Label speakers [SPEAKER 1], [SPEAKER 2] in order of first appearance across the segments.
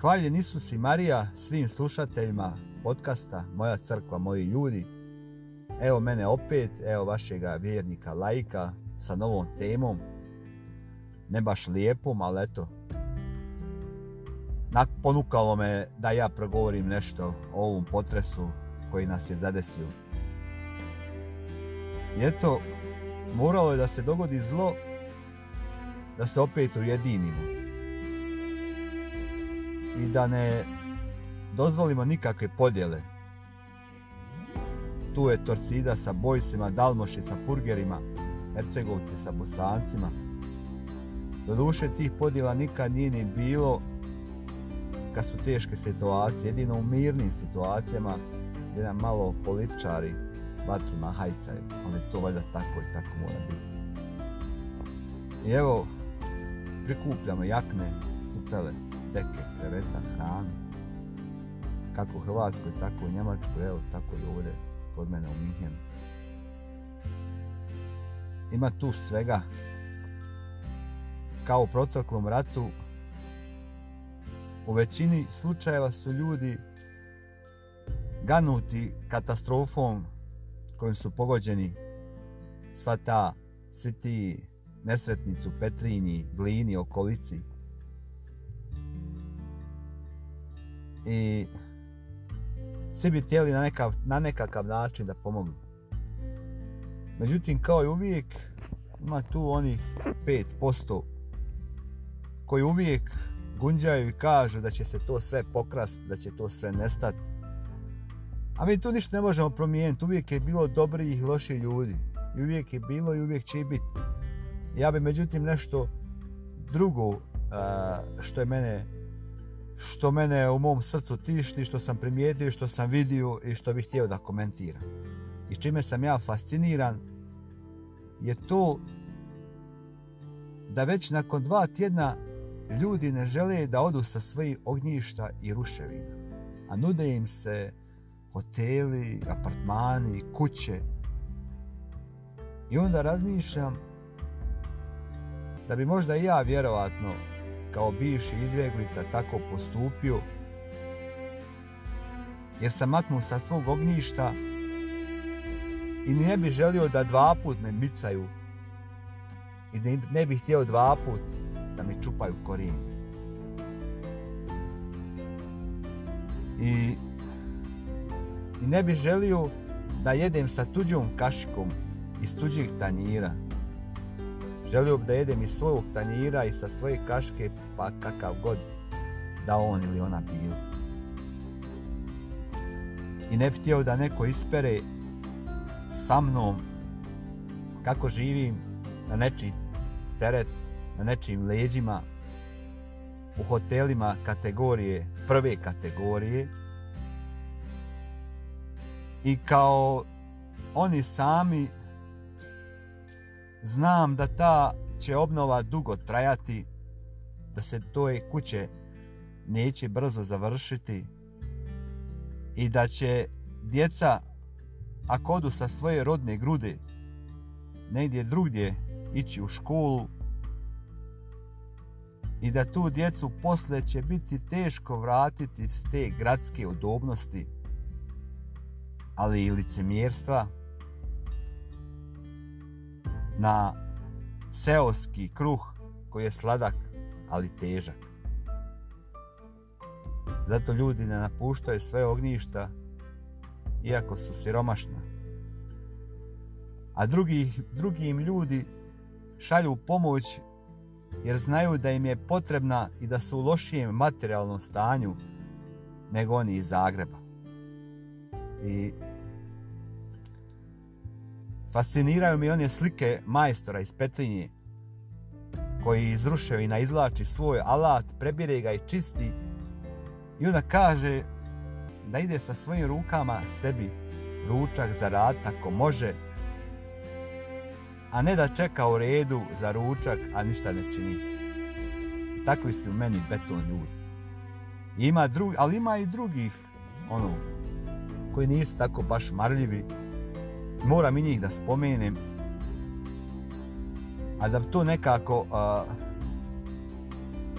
[SPEAKER 1] Hvaljen Isus i Marija svim slušateljima podcasta Moja crkva, moji ljudi. Evo mene opet, evo vašega vjernika lajka sa novom temom. Ne baš lijepom, ali eto. Ponukalo me da ja progovorim nešto o ovom potresu koji nas je zadesio. I eto, moralo je da se dogodi zlo da se opet ujedinimo i da ne dozvolimo nikakve podjele. Tu je Torcida sa Bojsima, Dalmoši sa Purgerima, Hercegovci sa Bosancima. Do duše tih podjela nikad nije ni bilo kad su teške situacije, jedino u mirnim situacijama gdje nam malo političari vatru nahajcaju, ali to valjda tako i tako mora biti. I evo, prikupljamo jakne, cipele, deke, kreveta, hranu. Kako u Hrvatskoj, tako u Njemačkoj, evo, tako i ovdje, kod mene u Minhenu. Ima tu svega. Kao u protoklom ratu, u većini slučajeva su ljudi ganuti katastrofom kojim su pogođeni sva ta, svi ti nesretnici u Petrinji, Glini, okolici. I svi bi htjeli na, nekav, na nekakav način da pomognu. Međutim, kao i uvijek, ima tu onih 5% koji uvijek gunđaju i kažu da će se to sve pokrast, da će to sve nestati. A mi tu ništa ne možemo promijeniti. Uvijek je bilo dobri i loši ljudi. I uvijek je bilo i uvijek će biti. Ja bi međutim nešto drugo što je mene što mene u mom srcu tišti, što sam primijetio, što sam vidio i što bih htio da komentiram. I čime sam ja fasciniran je to da već nakon dva tjedna ljudi ne žele da odu sa svojih ognjišta i ruševina. A nude im se hoteli, apartmani, kuće. I onda razmišljam da bi možda i ja vjerovatno kao bivši izbjeglica tako postupio jer sam maknuo sa svog ognjišta i ne bi želio da dva put me micaju i da ne bih htio dva put da mi čupaju korijen. I, I ne bih želio da jedem sa tuđom kašikom iz tuđih tanjira. Želio bih da jedem iz svojog tanjira i sa svoje kaške pa kakav god da on ili ona bilo. I ne bi htio da neko ispere sa mnom kako živim na nečiji teret na nečijim leđima u hotelima kategorije, prve kategorije i kao oni sami znam da ta će obnova dugo trajati, da se toje kuće neće brzo završiti i da će djeca ako odu sa svoje rodne grude negdje drugdje ići u školu i da tu djecu posle će biti teško vratiti s te gradske udobnosti, ali i licemjerstva, na seoski kruh koji je sladak, ali težak. Zato ljudi ne napuštaju sve ognjišta, iako su siromašna. A drugi, drugim ljudi šalju pomoć jer znaju da im je potrebna i da su u lošijem materijalnom stanju nego oni iz Zagreba. I fasciniraju mi one slike majstora iz Petrinje koji iz ruševina izlači svoj alat, prebire ga i čisti i onda kaže da ide sa svojim rukama sebi ručak za rad ako može a ne da čeka u redu za ručak, a ništa ne čini. I takvi su meni beton ljudi. Ima drugi, ali ima i drugih, ono, koji nisu tako baš marljivi. Moram i njih da spomenem. A da to nekako a,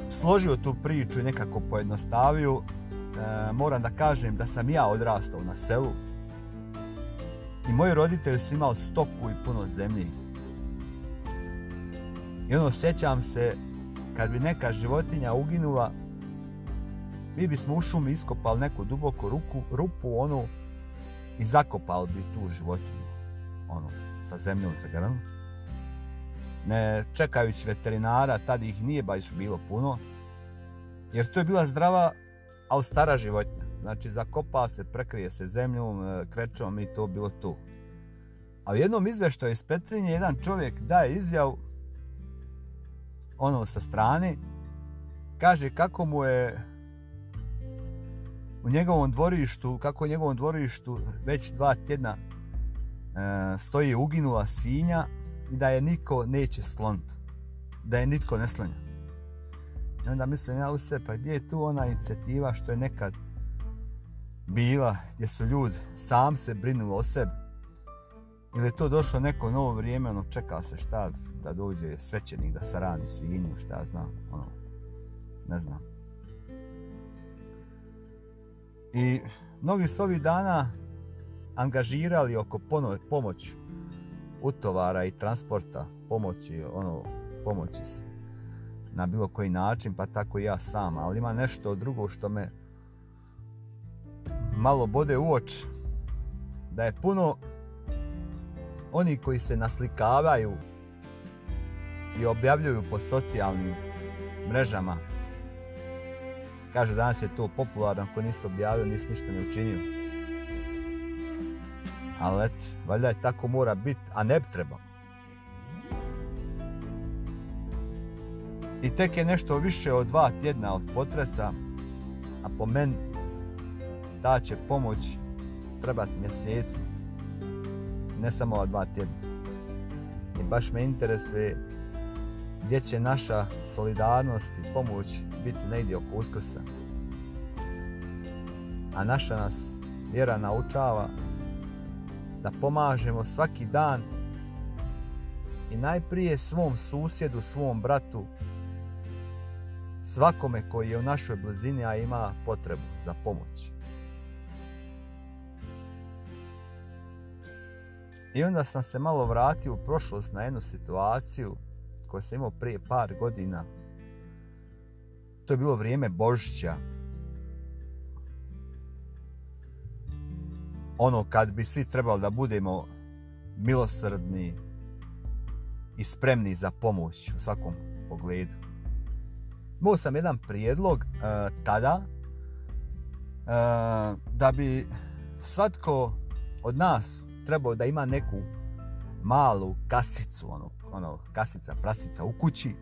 [SPEAKER 1] složio tu priču i nekako pojednostavio, a, moram da kažem da sam ja odrastao na selu i moji roditelji su imali stoku i puno zemlji. I ono, sjećam se, kad bi neka životinja uginula, mi bismo u šumi iskopali neku duboku ruku, rupu, onu, i zakopali bi tu životinju, ono, sa zemljom za grl. Ne čekajući veterinara, tad ih nije baš bilo puno, jer to je bila zdrava, ali stara životinja. Znači, zakopa se, prekrije se zemljom, e, krećom i to bilo tu. A u jednom izveštaju iz Petrinje, jedan čovjek daje izjav, ono sa strane, kaže kako mu je u njegovom dvorištu, kako u njegovom dvorištu već dva tjedna E, stoji uginula svinja i da je niko neće skloniti. Da je nitko ne slonja. I onda mislim ja u sebe, pa gdje je tu ona inicijativa što je nekad bila, gdje su ljudi sam se brinuli o sebi. Ili je to došlo neko novo vrijeme, ono čeka se šta da dođe svećenik da sarani svinju, šta znam, ono, ne znam. I mnogi su ovih dana angažirali oko pomoć utovara i transporta, pomoći, ono, pomoći na bilo koji način, pa tako i ja sam. Ali ima nešto drugo što me malo bode u oč, da je puno oni koji se naslikavaju i objavljuju po socijalnim mrežama Kaže, danas je to popularno, ako nisi objavio, nisi ništa ne učinio. Ali et, valjda je tako mora biti, a ne bi trebalo. I tek je nešto više od dva tjedna od potresa, a po meni ta će pomoć trebati mjesecima. Ne samo ova dva tjedna. I baš me interesuje gdje će naša solidarnost i pomoć biti negdje oko uskrsa. A naša nas vjera naučava da pomažemo svaki dan i najprije svom susjedu, svom bratu, svakome koji je u našoj blizini, a ima potrebu za pomoć. I onda sam se malo vratio u prošlost na jednu situaciju koju sam imao prije par godina to je bilo vrijeme Božića. Ono kad bi svi trebali da budemo milosrdni i spremni za pomoć u svakom pogledu. Imao sam jedan prijedlog e, tada e, da bi svatko od nas trebao da ima neku malu kasicu, ono, ono kasica, prasica u kući,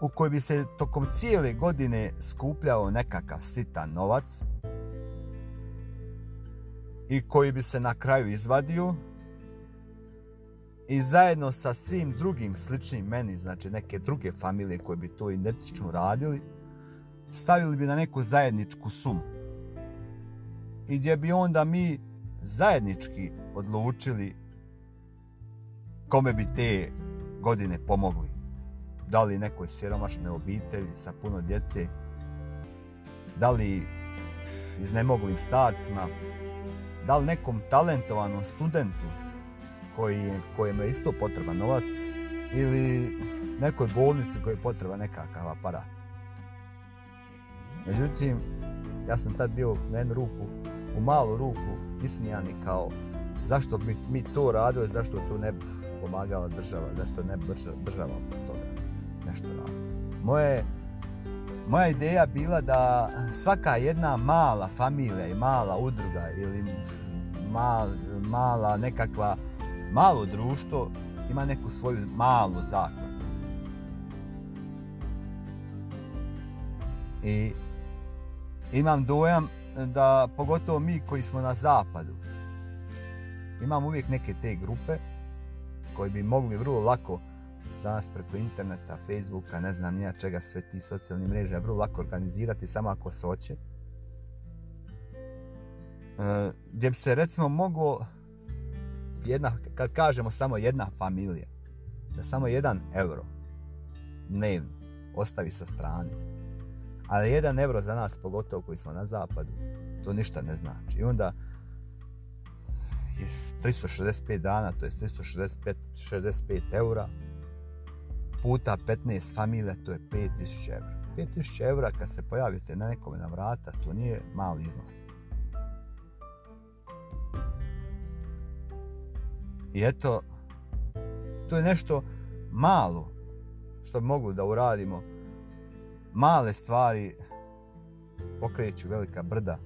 [SPEAKER 1] u kojoj bi se tokom cijele godine skupljao nekakav sitan novac i koji bi se na kraju izvadio i zajedno sa svim drugim sličnim meni, znači neke druge familije koje bi to identično radili, stavili bi na neku zajedničku sumu. I gdje bi onda mi zajednički odlučili kome bi te godine pomogli da li nekoj siromašnoj obitelji sa puno djece, da li iznemoglim starcima, da li nekom talentovanom studentu koji, kojem je isto potreban novac ili nekoj bolnici koji je potreba nekakav aparat. Međutim, ja sam tad bio na jednu ruku, u malu ruku, ismijani kao zašto bi mi to radili, zašto to ne bi pomagala država, zašto ne bi država oko toga nešto radi. Moje, moja ideja bila da svaka jedna mala familija i mala udruga ili mal, mala nekakva malo društvo ima neku svoju malu zakladu. I imam dojam da pogotovo mi koji smo na zapadu imamo uvijek neke te grupe koji bi mogli vrlo lako danas preko interneta, Facebooka, ne znam nija čega, sve ti socijalni mreže, je vrlo lako organizirati samo ako se hoće. E, gdje bi se recimo moglo, jedna, kad kažemo samo jedna familija, da samo jedan euro dnevno ostavi sa strane. Ali jedan euro za nas, pogotovo koji smo na zapadu, to ništa ne znači. I onda 365 dana, to je 365 65 eura, puta 15 familija, to je 5000 evra. 5000 evra kad se pojavite na nekome na vrata, to nije mali iznos. I eto, to je nešto malo što bi mogli da uradimo. Male stvari pokreću velika brda,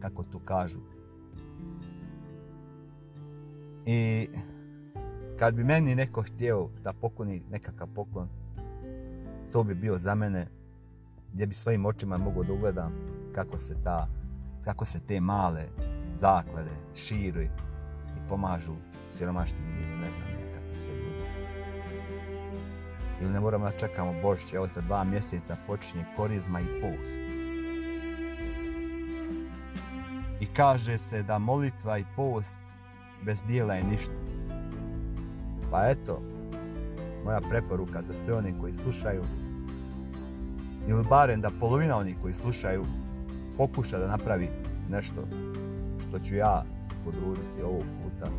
[SPEAKER 1] kako tu kažu. I kad bi meni neko htio da pokloni nekakav poklon, to bi bio za mene gdje bi svojim očima mogao da ugledam kako se ta kako se te male zaklade širi i pomažu siromašnim ili ne znam nekako sve ljudi. Ili ne moramo da čekamo Božić, evo sa dva mjeseca počinje korizma i post. I kaže se da molitva i post bez dijela je ništa. Pa eto, moja preporuka za sve one koji slušaju, ili barem da polovina onih koji slušaju pokuša da napravi nešto što ću ja se podruditi ovog puta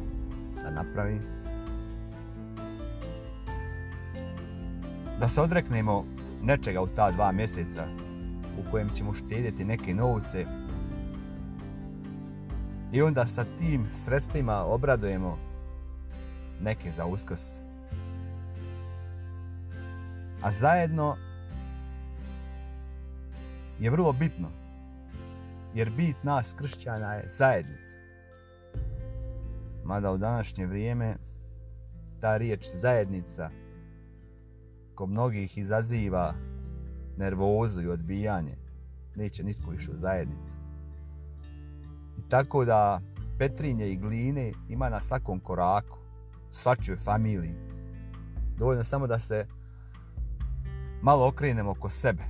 [SPEAKER 1] da napravim. Da se odreknemo nečega u ta dva mjeseca u kojem ćemo štedjeti neke novce i onda sa tim sredstvima obradujemo neke za uskrs. A zajedno je vrlo bitno, jer bit nas kršćana je zajednica. Mada u današnje vrijeme ta riječ zajednica kod mnogih izaziva nervozu i odbijanje, neće nitko više u zajednicu. I tako da Petrinje i Gline ima na svakom koraku, svačoj familiji. Dovoljno samo da se malo okrenemo oko sebe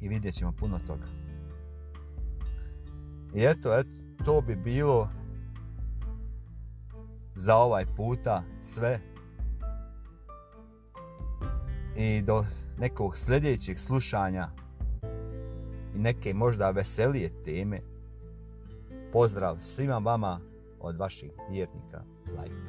[SPEAKER 1] i vidjet ćemo puno toga. I eto, eto, to bi bilo za ovaj puta sve. I do nekog sljedećeg slušanja i neke možda veselije teme, pozdrav svima vama od vaših vjernika, Like.